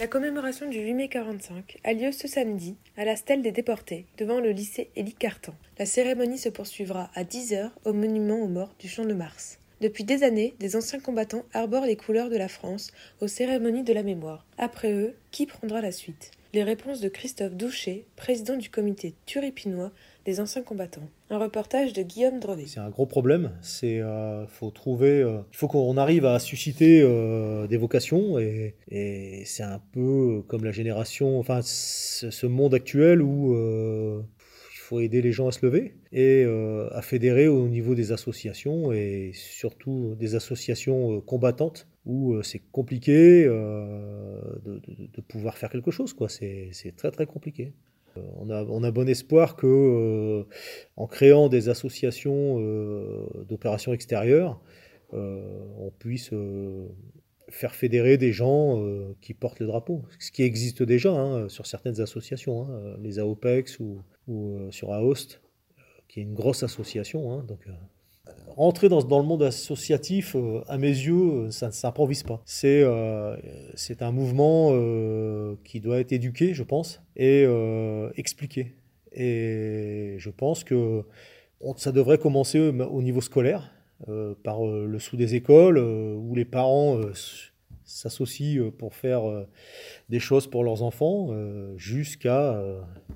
La commémoration du 8 mai 45 a lieu ce samedi à la stèle des déportés devant le lycée Élie Cartan. La cérémonie se poursuivra à 10h au monument aux morts du Champ de Mars. Depuis des années, des anciens combattants arborent les couleurs de la France aux cérémonies de la mémoire. Après eux, qui prendra la suite? Les réponses de Christophe Doucher, président du comité turipinois des anciens combattants. Un reportage de Guillaume Drevet. C'est un gros problème. C'est euh, faut trouver. euh, il faut qu'on arrive à susciter euh, des vocations et, c'est un peu comme la génération, enfin ce, monde actuel où euh, faut aider les gens à se lever et euh, à fédérer au niveau des associations et surtout des associations euh, combattantes où euh, c'est compliqué de, pouvoir faire quelque chose. quoi. C'est c'est très très compliqué. On a, on a bon espoir que, en créant des associations d'opérations extérieures, on puisse faire fédérer des gens qui portent le drapeau. Ce qui existe déjà hein, sur certaines associations, hein, les AOPEX ou, ou, euh, sur AOST, euh, qui est une grosse association. hein, donc, euh, rentrer dans, dans le monde associatif, euh, à mes yeux, euh, ça ne s'improvise pas. C'est euh, un mouvement euh, qui doit être éduqué, je pense, et euh, expliqué. Et je pense que ça devrait commencer au au niveau scolaire, euh, par euh, le sous des écoles, euh, où les parents euh, s'associent euh, pour faire euh, des choses pour leurs enfants, euh, jusqu'à euh, euh,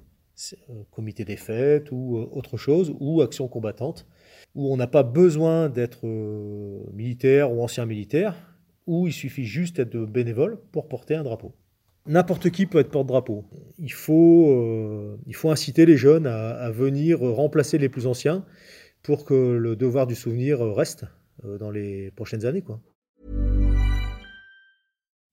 comité des fêtes ou euh, autre chose, ou action combattante où on n'a pas besoin d'être euh, militaire ou ancien militaire, où il suffit juste d'être bénévole pour porter un drapeau. N'importe qui peut être porte-drapeau. Il faut, euh, inciter les jeunes à, à venir remplacer les plus anciens pour que le devoir du souvenir reste dans les prochaines années.